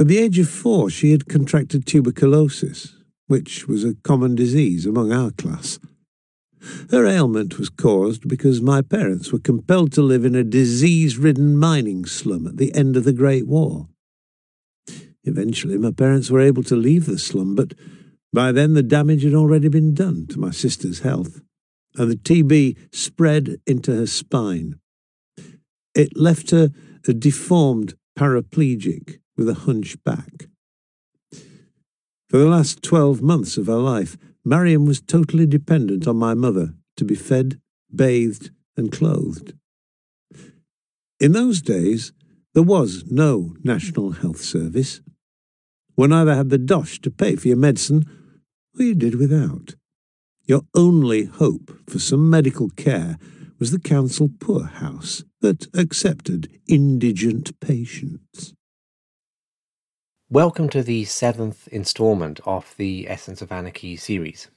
At the age of four, she had contracted tuberculosis, which was a common disease among our class. Her ailment was caused because my parents were compelled to live in a disease ridden mining slum at the end of the Great War. Eventually, my parents were able to leave the slum, but by then the damage had already been done to my sister's health, and the TB spread into her spine. It left her a deformed paraplegic with a hunch back. For the last 12 months of her life, Mariam was totally dependent on my mother to be fed, bathed, and clothed. In those days, there was no National Health Service. One either had the dosh to pay for your medicine, or you did without. Your only hope for some medical care was the council poorhouse that accepted indigent patients. Welcome to the seventh instalment of the Essence of Anarchy series.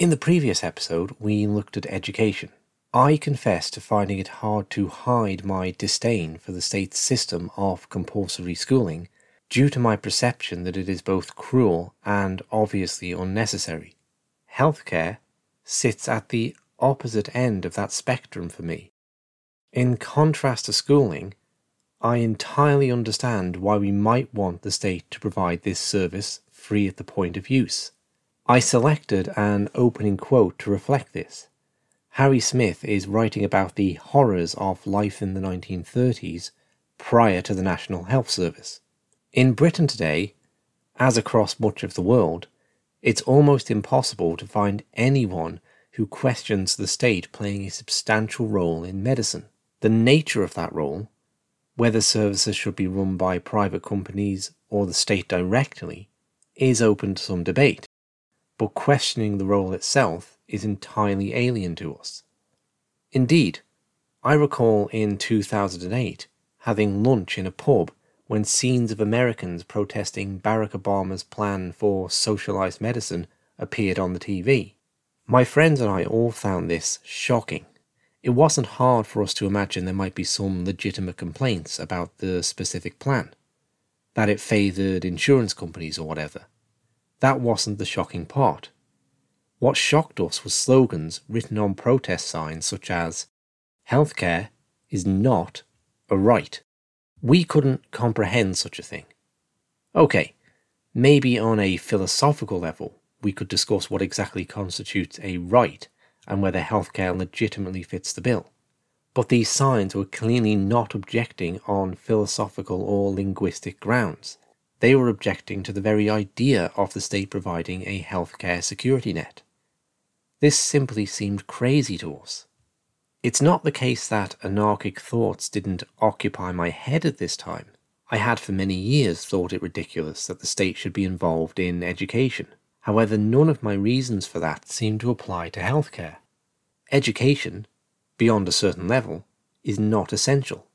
In the previous episode, we looked at education. I confess to finding it hard to hide my disdain for the state's system of compulsory schooling due to my perception that it is both cruel and obviously unnecessary. Healthcare sits at the opposite end of that spectrum for me. In contrast to schooling, I entirely understand why we might want the state to provide this service free at the point of use. I selected an opening quote to reflect this. Harry Smith is writing about the horrors of life in the 1930s prior to the National Health Service. In Britain today, as across much of the world, it's almost impossible to find anyone who questions the state playing a substantial role in medicine. The nature of that role whether services should be run by private companies or the state directly is open to some debate, but questioning the role itself is entirely alien to us. Indeed, I recall in 2008 having lunch in a pub when scenes of Americans protesting Barack Obama's plan for socialized medicine appeared on the TV. My friends and I all found this shocking it wasn't hard for us to imagine there might be some legitimate complaints about the specific plan, that it favoured insurance companies or whatever. That wasn't the shocking part. What shocked us was slogans written on protest signs such as, Healthcare is not a right. We couldn't comprehend such a thing. Okay, maybe on a philosophical level, we could discuss what exactly constitutes a right and whether healthcare legitimately fits the bill. But these signs were clearly not objecting on philosophical or linguistic grounds. They were objecting to the very idea of the state providing a healthcare security net. This simply seemed crazy to us. It's not the case that anarchic thoughts didn't occupy my head at this time. I had for many years thought it ridiculous that the state should be involved in education. However, none of my reasons for that seem to apply to healthcare. Education, beyond a certain level, is not essential.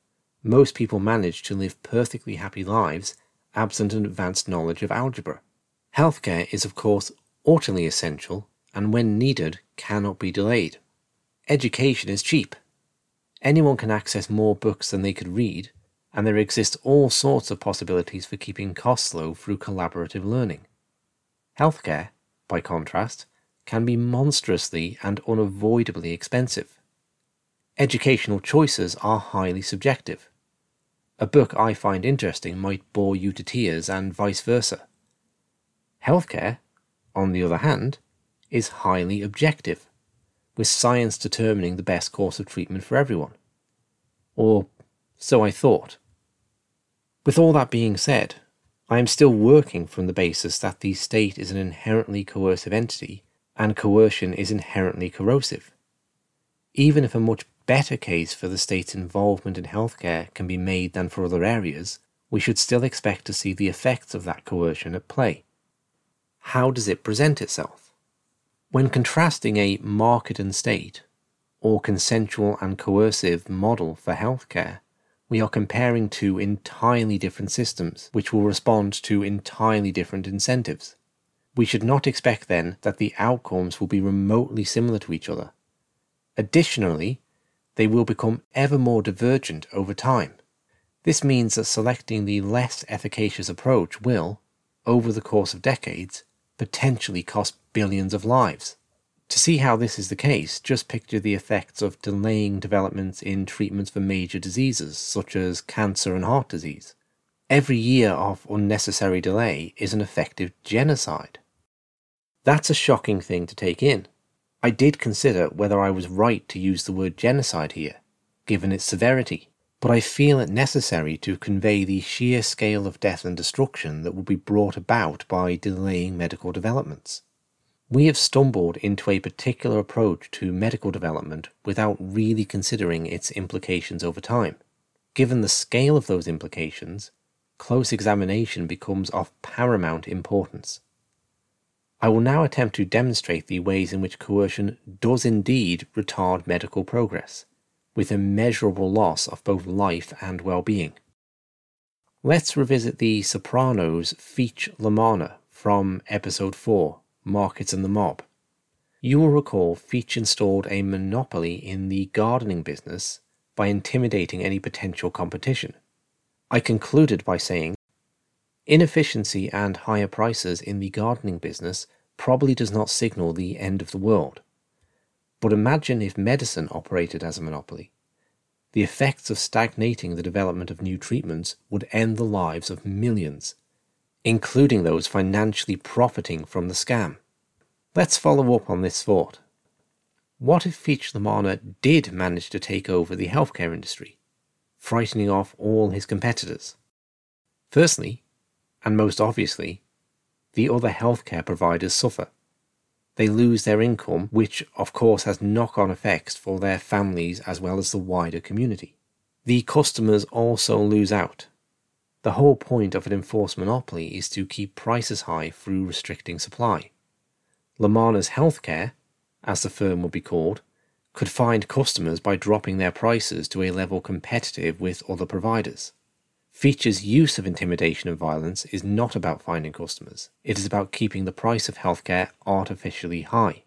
Most people manage to live perfectly happy lives absent an advanced knowledge of algebra. Healthcare is, of course, utterly essential and, when needed, cannot be delayed. Education is cheap. Anyone can access more books than they could read, and there exist all sorts of possibilities for keeping costs low through collaborative learning. Healthcare, by contrast, can be monstrously and unavoidably expensive. Educational choices are highly subjective. A book I find interesting might bore you to tears and vice versa. Healthcare, on the other hand, is highly objective, with science determining the best course of treatment for everyone. Or so I thought. With all that being said, I am still working from the basis that the state is an inherently coercive entity and coercion is inherently corrosive. Even if a much better case for the state's involvement in healthcare can be made than for other areas, we should still expect to see the effects of that coercion at play. How does it present itself? When contrasting a market and state, or consensual and coercive model for healthcare, we are comparing two entirely different systems, which will respond to entirely different incentives. We should not expect then that the outcomes will be remotely similar to each other. Additionally, they will become ever more divergent over time. This means that selecting the less efficacious approach will, over the course of decades, potentially cost billions of lives. To see how this is the case, just picture the effects of delaying developments in treatments for major diseases such as cancer and heart disease. Every year of unnecessary delay is an effective genocide. That's a shocking thing to take in. I did consider whether I was right to use the word genocide here, given its severity, but I feel it necessary to convey the sheer scale of death and destruction that will be brought about by delaying medical developments. We have stumbled into a particular approach to medical development without really considering its implications over time. Given the scale of those implications, close examination becomes of paramount importance. I will now attempt to demonstrate the ways in which coercion does indeed retard medical progress, with immeasurable loss of both life and well being. Let's revisit the Sopranos' Feech La Manna from episode 4 Markets and the Mob. You will recall Feech installed a monopoly in the gardening business by intimidating any potential competition. I concluded by saying, Inefficiency and higher prices in the gardening business probably does not signal the end of the world. But imagine if medicine operated as a monopoly. The effects of stagnating the development of new treatments would end the lives of millions, including those financially profiting from the scam. Let's follow up on this thought. What if Feech La Manna did manage to take over the healthcare industry? frightening off all his competitors. Firstly, and most obviously, the other healthcare providers suffer. They lose their income, which of course has knock on effects for their families as well as the wider community. The customers also lose out. The whole point of an enforced monopoly is to keep prices high through restricting supply. La Manna's Healthcare, as the firm would be called, could find customers by dropping their prices to a level competitive with other providers. Feech's use of intimidation and violence is not about finding customers, it is about keeping the price of healthcare artificially high.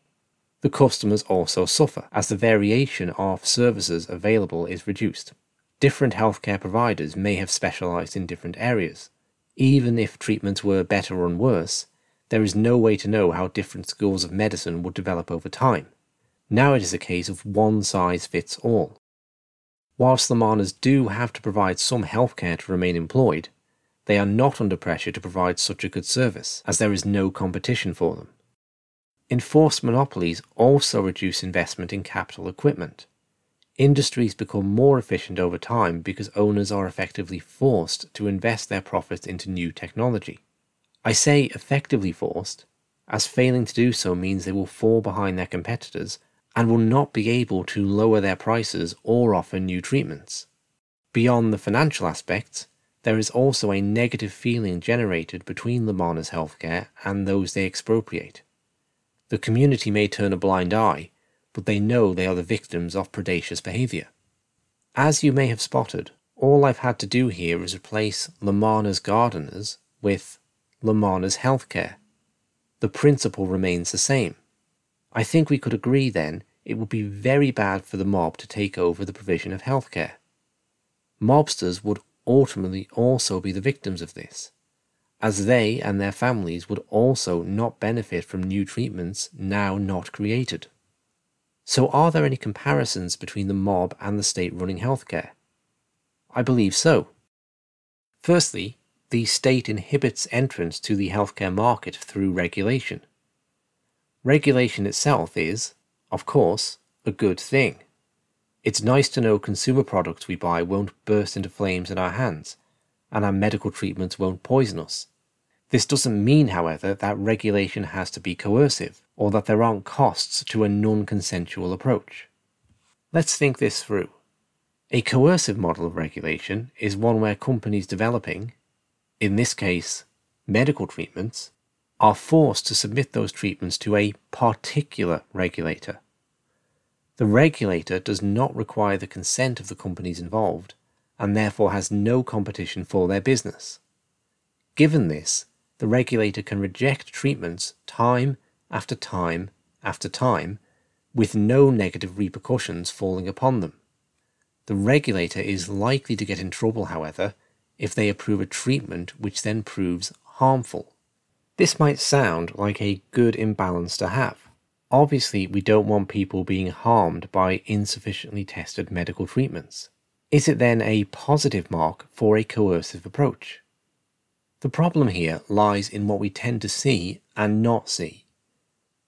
The customers also suffer as the variation of services available is reduced. Different healthcare providers may have specialized in different areas. Even if treatments were better or worse, there is no way to know how different schools of medicine would develop over time. Now it is a case of one size fits all. Whilst the miners do have to provide some healthcare to remain employed, they are not under pressure to provide such a good service, as there is no competition for them. Enforced monopolies also reduce investment in capital equipment. Industries become more efficient over time because owners are effectively forced to invest their profits into new technology. I say effectively forced, as failing to do so means they will fall behind their competitors and will not be able to lower their prices or offer new treatments. Beyond the financial aspects, there is also a negative feeling generated between La Manna's healthcare and those they expropriate. The community may turn a blind eye, but they know they are the victims of predacious behaviour. As you may have spotted, all I've had to do here is replace La Manna's gardeners with La Manna's healthcare. The principle remains the same. I think we could agree then it would be very bad for the mob to take over the provision of healthcare. Mobsters would ultimately also be the victims of this, as they and their families would also not benefit from new treatments now not created. So, are there any comparisons between the mob and the state running healthcare? I believe so. Firstly, the state inhibits entrance to the healthcare market through regulation. Regulation itself is, of course, a good thing. It's nice to know consumer products we buy won't burst into flames in our hands, and our medical treatments won't poison us. This doesn't mean, however, that regulation has to be coercive, or that there aren't costs to a non consensual approach. Let's think this through. A coercive model of regulation is one where companies developing, in this case, medical treatments, are forced to submit those treatments to a particular regulator. The regulator does not require the consent of the companies involved and therefore has no competition for their business. Given this, the regulator can reject treatments time after time after time with no negative repercussions falling upon them. The regulator is likely to get in trouble, however, if they approve a treatment which then proves harmful. This might sound like a good imbalance to have. Obviously, we don't want people being harmed by insufficiently tested medical treatments. Is it then a positive mark for a coercive approach? The problem here lies in what we tend to see and not see.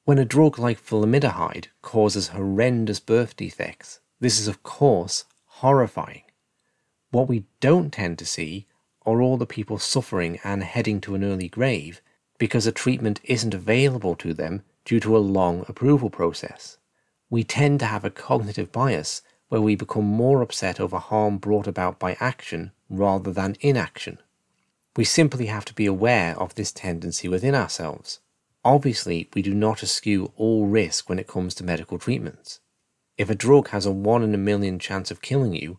When a drug like thalidomide causes horrendous birth defects, this is of course horrifying. What we don't tend to see are all the people suffering and heading to an early grave because a treatment isn't available to them due to a long approval process. We tend to have a cognitive bias where we become more upset over harm brought about by action rather than inaction. We simply have to be aware of this tendency within ourselves. Obviously, we do not eschew all risk when it comes to medical treatments. If a drug has a 1 in a million chance of killing you,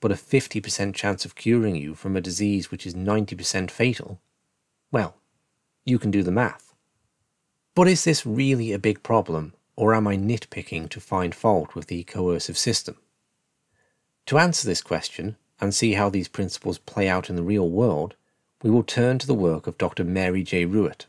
but a 50% chance of curing you from a disease which is 90% fatal, well, you can do the math. But is this really a big problem, or am I nitpicking to find fault with the coercive system? To answer this question, and see how these principles play out in the real world, we will turn to the work of Dr. Mary J. Ruwart.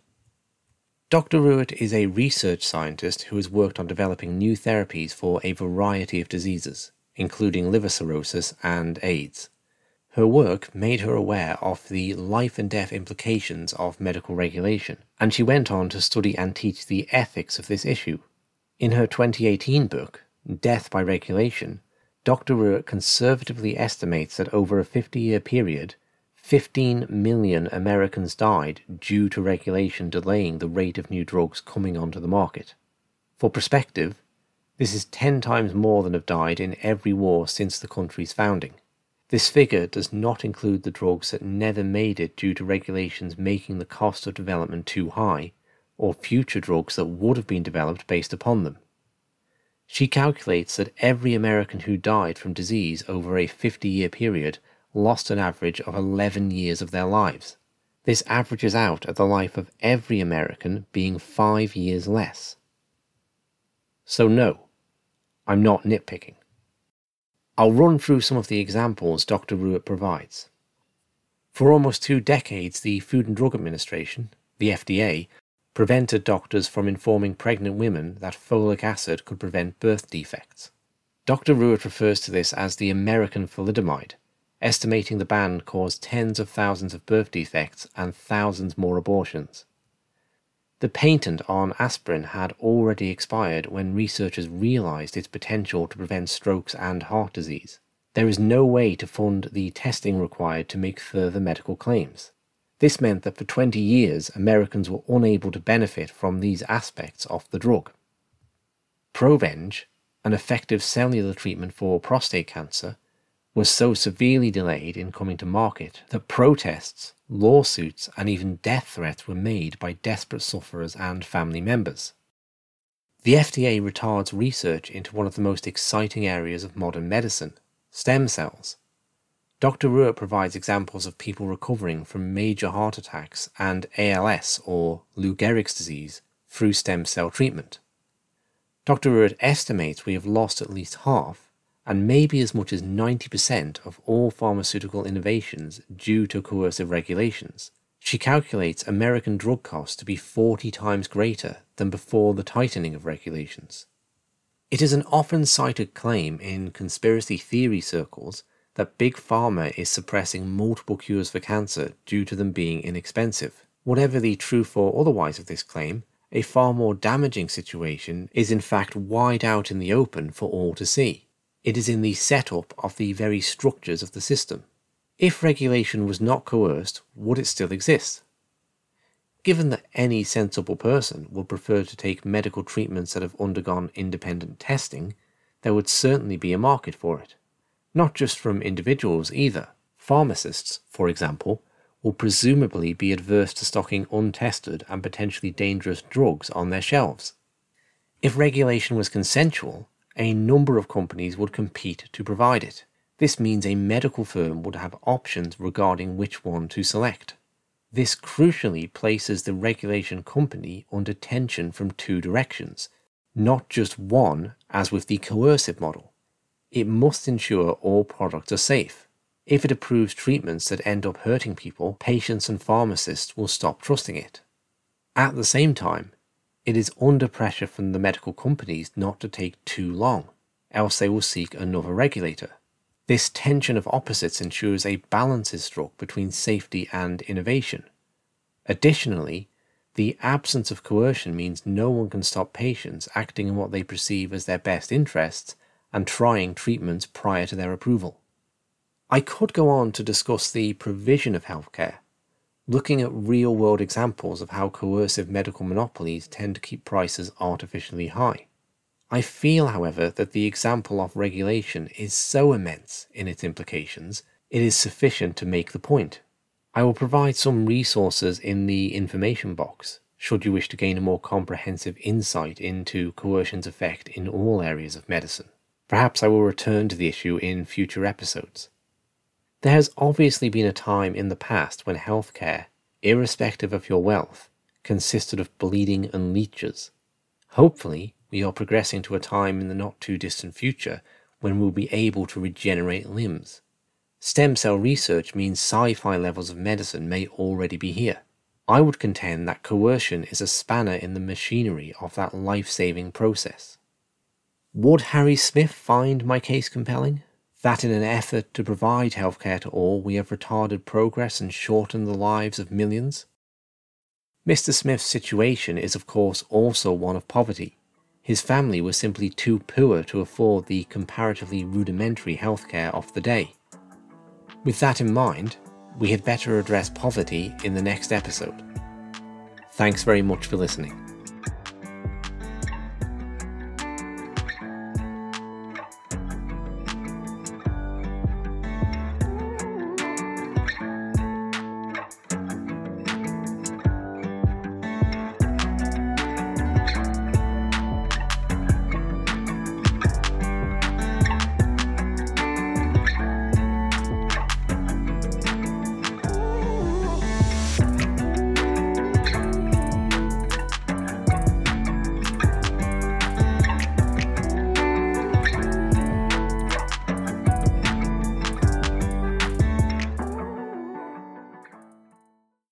Dr. Ruwart is a research scientist who has worked on developing new therapies for a variety of diseases, including liver cirrhosis and AIDS. Her work made her aware of the life and death implications of medical regulation, and she went on to study and teach the ethics of this issue. In her 2018 book, Death by Regulation, Dr. Ruwart conservatively estimates that over a 50 year period, 15 million Americans died due to regulation delaying the rate of new drugs coming onto the market. For perspective, this is 10 times more than have died in every war since the country's founding. This figure does not include the drugs that never made it due to regulations making the cost of development too high, or future drugs that would have been developed based upon them. She calculates that every American who died from disease over a 50 year period lost an average of 11 years of their lives. This averages out at the life of every American being five years less. So, no, I'm not nitpicking. I'll run through some of the examples Dr. Ruwart provides. For almost two decades, the Food and Drug Administration, the FDA, prevented doctors from informing pregnant women that folic acid could prevent birth defects. Dr. Ruwart refers to this as the American thalidomide, estimating the ban caused tens of thousands of birth defects and thousands more abortions. The patent on aspirin had already expired when researchers realized its potential to prevent strokes and heart disease. There is no way to fund the testing required to make further medical claims. This meant that for 20 years, Americans were unable to benefit from these aspects of the drug. Provenge, an effective cellular treatment for prostate cancer, was so severely delayed in coming to market that protests, lawsuits, and even death threats were made by desperate sufferers and family members. The FDA retards research into one of the most exciting areas of modern medicine stem cells. Dr. Ruwart provides examples of people recovering from major heart attacks and ALS or Lou Gehrig's disease through stem cell treatment. Dr. Ruwart estimates we have lost at least half and maybe as much as 90% of all pharmaceutical innovations due to coercive regulations. She calculates American drug costs to be 40 times greater than before the tightening of regulations. It is an often cited claim in conspiracy theory circles that Big Pharma is suppressing multiple cures for cancer due to them being inexpensive. Whatever the truth or otherwise of this claim, a far more damaging situation is in fact wide out in the open for all to see. It is in the setup of the very structures of the system. If regulation was not coerced, would it still exist? Given that any sensible person would prefer to take medical treatments that have undergone independent testing, there would certainly be a market for it not just from individuals either. Pharmacists, for example, will presumably be adverse to stocking untested and potentially dangerous drugs on their shelves. If regulation was consensual, a number of companies would compete to provide it. This means a medical firm would have options regarding which one to select. This crucially places the regulation company under tension from two directions, not just one, as with the coercive model. it must ensure all products are safe. If it approves treatments that end up hurting people, patients and pharmacists will stop trusting it. At the same time, it is under pressure from the medical companies not to take too long, else they will seek another regulator. This tension of opposites ensures a balance is struck between safety and innovation. Additionally, the absence of coercion means no one can stop patients acting in what they perceive as their best interests and trying treatments prior to their approval. I could go on to discuss the provision of healthcare, looking at real world examples of how coercive medical monopolies tend to keep prices artificially high. I feel, however, that the example of regulation is so immense in its implications, it is sufficient to make the point. I will provide some resources in the information box should you wish to gain a more comprehensive insight into coercion's effect in all areas of medicine. Perhaps I will return to the issue in future episodes. There has obviously been a time in the past when healthcare, irrespective of your wealth, consisted of bleeding and leeches. Hopefully, we are progressing to a time in the not too distant future when we'll be able to regenerate limbs. Stem cell research means sci fi levels of medicine may already be here. I would contend that coercion is a spanner in the machinery of that life saving process. Would Harry Smith find my case compelling? That in an effort to provide healthcare to all, we have retarded progress and shortened the lives of millions? Mr. Smith's situation is, of course, also one of poverty. His family was simply too poor to afford the comparatively rudimentary healthcare of the day. With that in mind, we had better address poverty in the next episode. Thanks very much for listening.